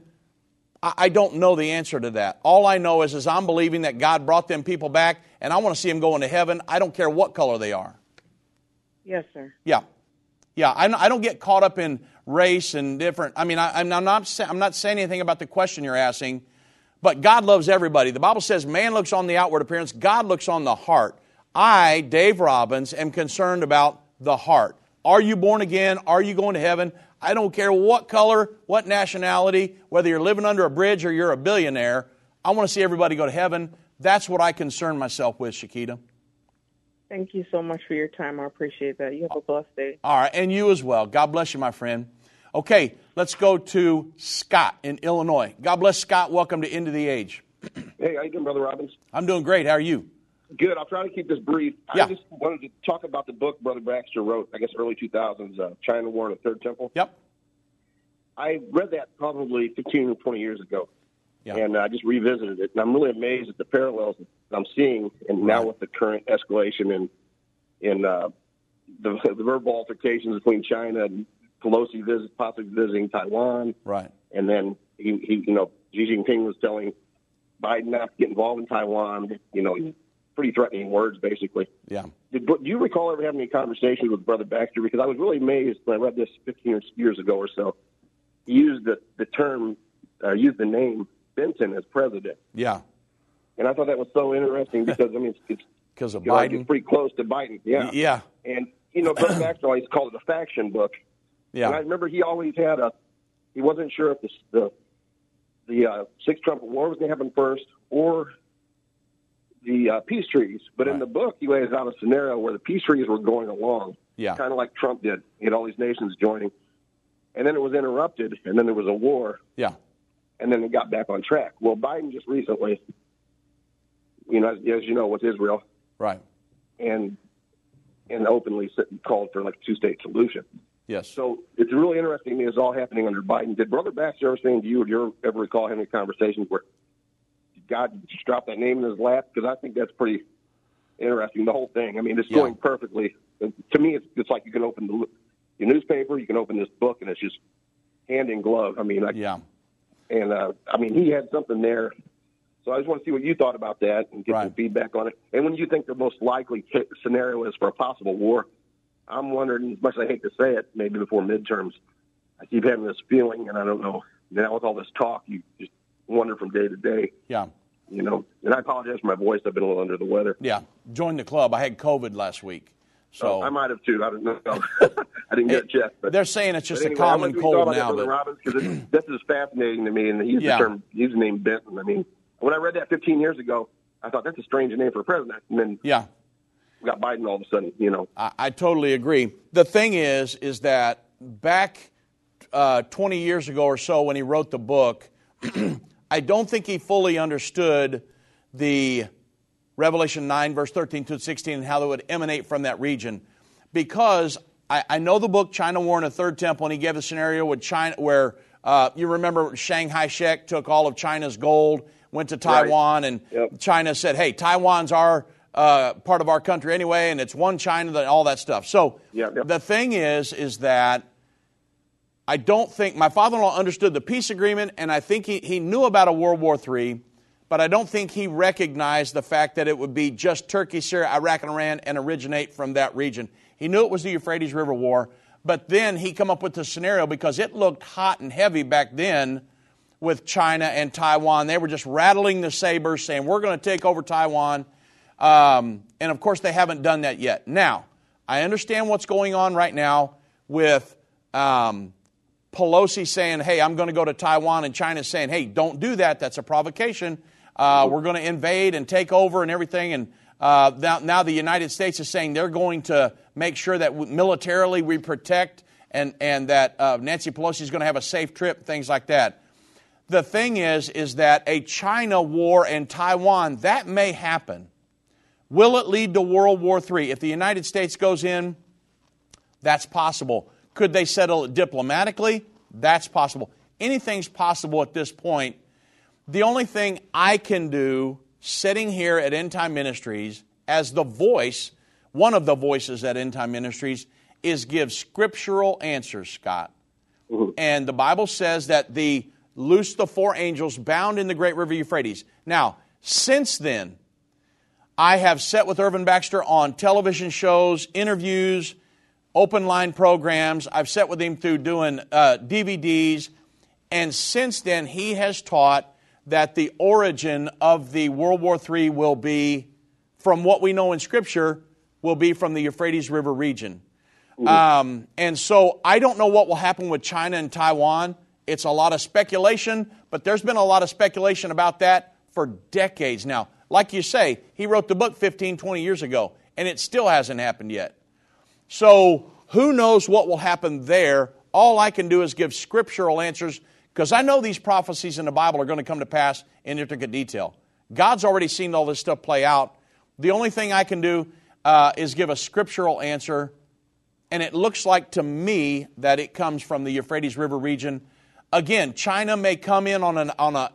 I, don't know the answer to that. All I know is, is I'm believing that God brought them people back, and I want to see them go into heaven. I don't care what color they are. Yes, sir. Yeah. Yeah, I I don't get caught up in race and different. I mean, I, am not, I'm not saying anything about the question you're asking, but God loves everybody. The Bible says man looks on the outward appearance, God looks on the heart. I, Dave Robbins, am concerned about the heart. Are you born again? Are you going to heaven? I don't care what color, what nationality, whether you're living under a bridge or you're a billionaire. I want to see everybody go to heaven. That's what I concern myself with, Shakita. Thank you so much for your time. I appreciate that. You have a blessed day. All right, and you as well. God bless you, my friend. Okay, let's go to Scott in Illinois. God bless Scott. Welcome to End of the Age. Hey, how you doing, Brother Robbins? I'm doing great. How are you? Good. I'll try to keep this brief. Yeah. I just wanted to talk about the book Brother Baxter wrote, I guess early 2000s, uh, China War and the Third Temple. Yep. I read that probably 15 or 20 years ago. Yeah. And I just revisited it, and I'm really amazed at the parallels that I'm seeing, and now with the current escalation in in uh, the, (laughs) the verbal altercations between China and Pelosi visit, possibly visiting Taiwan, Right. and then he, he, you know, Xi Jinping was telling Biden not to get involved in Taiwan. You know, pretty threatening words, basically. Yeah. Did, do you recall ever having any conversations with Brother Baxter? Because I was really amazed when I read this 15 years ago or so. He used the, the term, uh, used the name Benton as president. Yeah. And I thought that was so interesting because, I mean, it's, Because of you know, Biden. it's pretty close to Biden. Yeah. Yeah. And, you know, Brother Baxter always called it a faction book. Yeah. And I remember he always had a, he wasn't sure if the, the, the uh, Six Trumpet War was going to happen first or the uh, peace treaties. But in the book, he lays out a scenario where the peace treaties were going along, Yeah. kind of like Trump did. He had all these nations joining. And then it was interrupted, and then there was a war, Yeah. and then it got back on track. Well, Biden just recently, you know, as, as you know, with Israel, Right. and and openly called for like a two-state solution. Yes. So it's really interesting. To me it's all happening under Biden. Did Brother Baxter ever say to you, or do you ever recall having conversations where God just dropped that name in his lap? Because I think that's pretty interesting. The whole thing. I mean, it's Yeah. going perfectly. To me, it's, it's like you can open the your newspaper, you can open this book, and it's just hand in glove. I mean, I, Yeah. and uh, I mean, he had something there. So I just want to see what you thought about that and get some feedback on it. And when you think the most likely t- scenario is for a possible war, I'm wondering, as much as I hate to say it, maybe before midterms, I keep having this feeling, and I don't know. Now with all this talk, you just wonder from day to day. Yeah. You know, and I apologize for my voice. I've been a little under the weather. Yeah. Join the club. I had COVID last week. So I might have too. I don't know. (laughs) I didn't get it checked. But they're saying it's just a anyway, I common wonder what you cold now, but- Robbins, because (clears throat) this is fascinating to me, and he's Yeah. the term, he's the name Benton. I mean, when I read that 15 years ago, I thought that's a strange name for a president. And then Yeah. we got Biden all of a sudden. You know, I, I totally agree. The thing is, is that back uh, 20 years ago or so when he wrote the book, (clears throat) I don't think he fully understood the Revelation 9, verse 13 to 16, and how they would emanate from that region. Because I, I know the book China War in a Third Temple, and he gave a scenario with China where uh, you remember Chiang Kai-shek took all of China's gold, went to Taiwan, and Yep. China said, "Hey, Taiwan's our uh, part of our country anyway, and it's one China, and all that stuff." So the thing is, is that I don't think my father-in-law understood the peace agreement, and I think he, he knew about a World War III, but I don't think he recognized the fact that it would be just Turkey, Syria, Iraq, and Iran, and originate from that region. He knew it was the Euphrates River War, but then he come up with the scenario because it looked hot and heavy back then with China and Taiwan. They were just rattling the sabers, saying, We're going to take over Taiwan. Um, and of course, they haven't done that yet. Now, I understand what's going on right now with um, Pelosi saying, Hey, I'm going to go to Taiwan, and China saying, Hey, don't do that. That's a provocation. Uh, we're going to invade and take over and everything. And uh, now, now the United States is saying they're going to make sure that militarily we protect and, and that uh, Nancy Pelosi is going to have a safe trip, things like that. The thing is, is that a China war in Taiwan, that may happen. Will it lead to World War III? If the United States goes in, that's possible. Could they settle it diplomatically? That's possible. Anything's possible at this point. The only thing I can do sitting here at End Time Ministries as the voice, one of the voices at End Time Ministries, is give scriptural answers, Scott. Mm-hmm. And the Bible says that the loose the four angels bound in the great river Euphrates. Now, since then, I have sat with Irvin Baxter on television shows, interviews, open line programs. I've sat with him through doing uh, DVDs. And since then, he has taught that the origin of the World War III will be, from what we know in Scripture, will be from the Euphrates River region. Um, and so I don't know what will happen with China and Taiwan. It's a lot of speculation, but there's been a lot of speculation about that for decades now. Like you say, he wrote the book 15, 20 years ago, and it still hasn't happened yet. So who knows what will happen there? All I can do is give scriptural answers because I know these prophecies in the Bible are going to come to pass in intricate detail. God's already seen all this stuff play out. The only thing I can do uh, is give a scriptural answer, and it looks like to me that it comes from the Euphrates River region. Again, China may come in on, an, on a,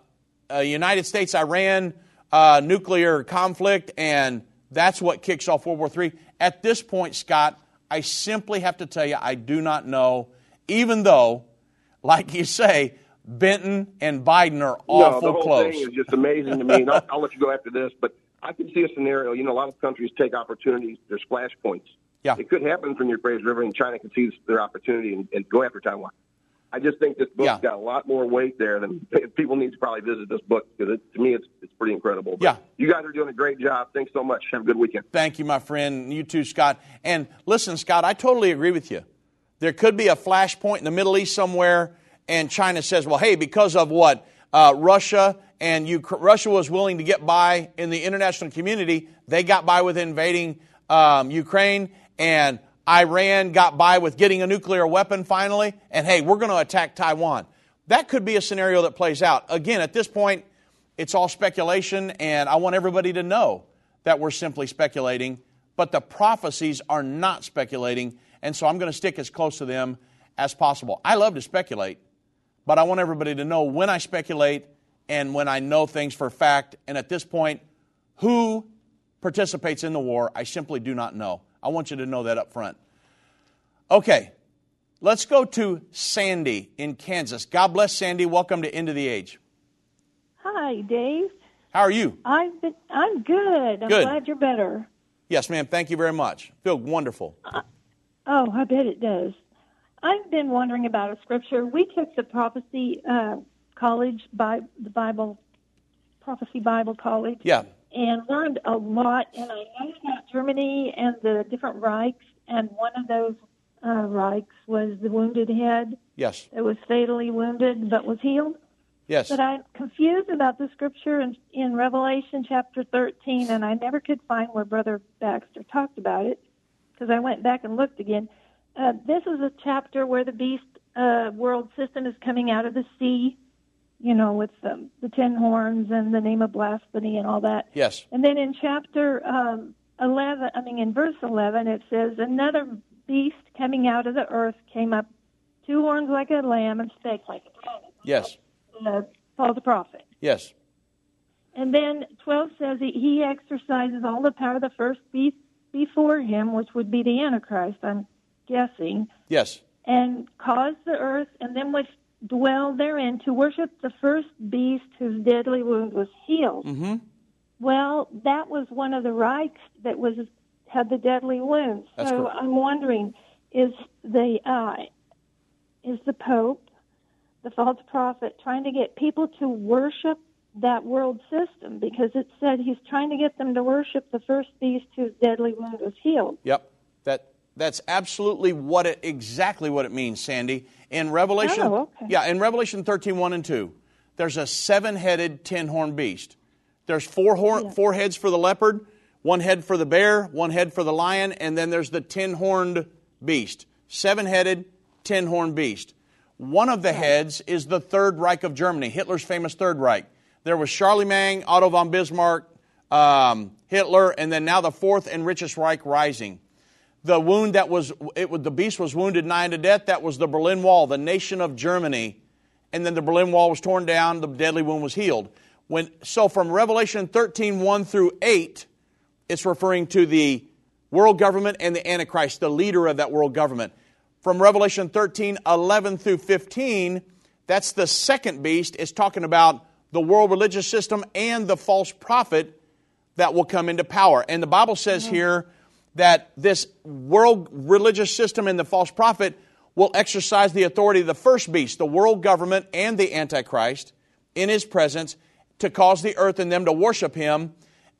a United States Iran uh, nuclear conflict, and that's what kicks off World War III. At this point, Scott, I simply have to tell you, I do not know, even though, like you say, Benton and Biden are no, awful the whole close. thing is just amazing to me. And I'll, (laughs) I'll let you go after this, but I can see a scenario. You know, a lot of countries take opportunities. There's flashpoints. Yeah. It could happen from the Euphrates River, and China can seize their opportunity and, and go after Taiwan. I just think this book's Yeah. got a lot more weight there than (laughs) people need to probably visit this book because it, to me it's it's pretty incredible. But Yeah. you guys are doing a great job. Thanks so much. Have a good weekend. Thank you, my friend. You too, Scott. And listen, Scott, I totally agree with you. There could be a flashpoint in the Middle East somewhere, and China says, well, hey, because of what? Uh, Russia and Uk- Russia was willing to get by in the international community. They got by with invading um, Ukraine, and Iran got by with getting a nuclear weapon finally. And hey, we're going to attack Taiwan. That could be a scenario that plays out. Again, at this point, it's all speculation, and I want everybody to know that we're simply speculating, but the prophecies are not speculating, and so I'm going to stick as close to them as possible. I love to speculate, but I want everybody to know when I speculate and when I know things for fact, and at this point, who participates in the war, I simply do not know. I want you to know that up front. Okay, let's go to Sandy in Kansas. God bless Sandy. Welcome to End of the Age. Hi, Dave. How are you? I've been. I'm good. I'm Good. glad you're better. Yes, ma'am. Thank you very much. Feel wonderful. Oh, I bet it does. I've been wondering about a scripture. We took the prophecy uh, college by the Bible prophecy Bible college Yeah. And learned a lot. And I know about Germany and the different Reichs, and one of those uh, Reichs was the wounded head Yes. It was fatally wounded but was healed. Yes. But I'm confused about the scripture in, in Revelation chapter 13, and I never could find where Brother Baxter talked about it because I went back and looked again. Uh, this is a chapter where the beast uh, world system is coming out of the sea, you know, with the, the ten horns and the name of blasphemy and all that. Yes. And then in chapter um, 11, I mean, in verse 11, it says, Another beast coming out of the earth came up, two horns like a lamb and spake like a dragon. Yes. Uh, false prophet. Yes. And then 12 says he, he exercises all the power of the first beast before him, which would be the Antichrist, I'm guessing, Yes. and caused the earth and then which dwell therein to worship the first beast whose deadly wound was healed. Mm-hmm. Well, that was one of the Reichs that was had the deadly wound. That's so correct. I'm wondering, is the uh, is the Pope, the false prophet, trying to get people to worship that world system? Because it said he's trying to get them to worship the first beast whose deadly wound was healed. Yep. That that's absolutely what it exactly what it means, Sandy. In Revelation Oh, okay. Yeah, in Revelation 13, 1 and 2, there's a seven-headed ten-horn beast. There's four horn, four heads for the leopard, one head for the bear, one head for the lion, and then there's the ten-horned beast. Seven-headed, ten-horned beast. One of the heads is the Third Reich of Germany, Hitler's famous Third Reich. There was Charlemagne, Otto von Bismarck, um, Hitler, and then now the fourth and richest Reich rising. The wound that was, it, the beast was wounded nine to death. That was the Berlin Wall, the nation of Germany. And then the Berlin Wall was torn down. The deadly wound was healed. When, so from Revelation 13, 1 through 8, it's referring to the world government and the Antichrist, the leader of that world government. From Revelation 13, 11 through 15, that's the second beast. It's talking about the world religious system and the false prophet that will come into power. And the Bible says mm-hmm. here that this world religious system and the false prophet will exercise the authority of the first beast, the world government and the Antichrist, in his presence to cause the earth and them to worship him,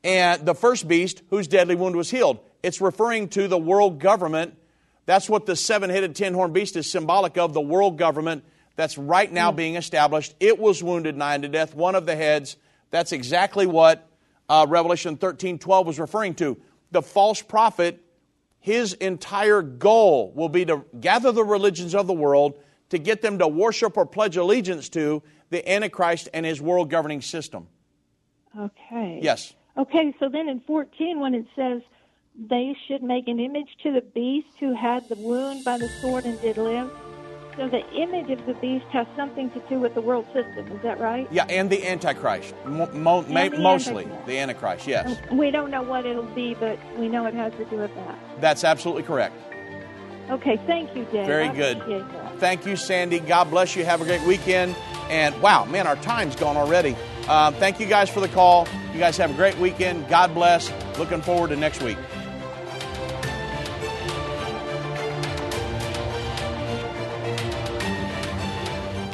and the first beast whose deadly wound was healed. It's referring to the world government. That's what the seven headed, ten horned beast is symbolic of the world government that's right now being established. It was wounded nine to death, one of the heads. That's exactly what uh, Revelation 13 12 was referring to. The false prophet, his entire goal will be to gather the religions of the world to get them to worship or pledge allegiance to the Antichrist and his world governing system. Okay. Yes. Okay, so then in 14, when it says they should make an image to the beast who had the wound by the sword and did live, so the image of the beast has something to do with the world system. Is that right? Yeah, and the Antichrist. Mo- mo- ma- the mostly Antichrist. the Antichrist, yes. We don't know what it'll be, but we know it has to do with that. That's absolutely correct. Okay, thank you, Dave. Very I good. Thank you, Sandy. God bless you. Have a great weekend. And wow, man, our time's gone already. Um, thank you guys for the call. You guys have a great weekend. God bless. Looking forward to next week.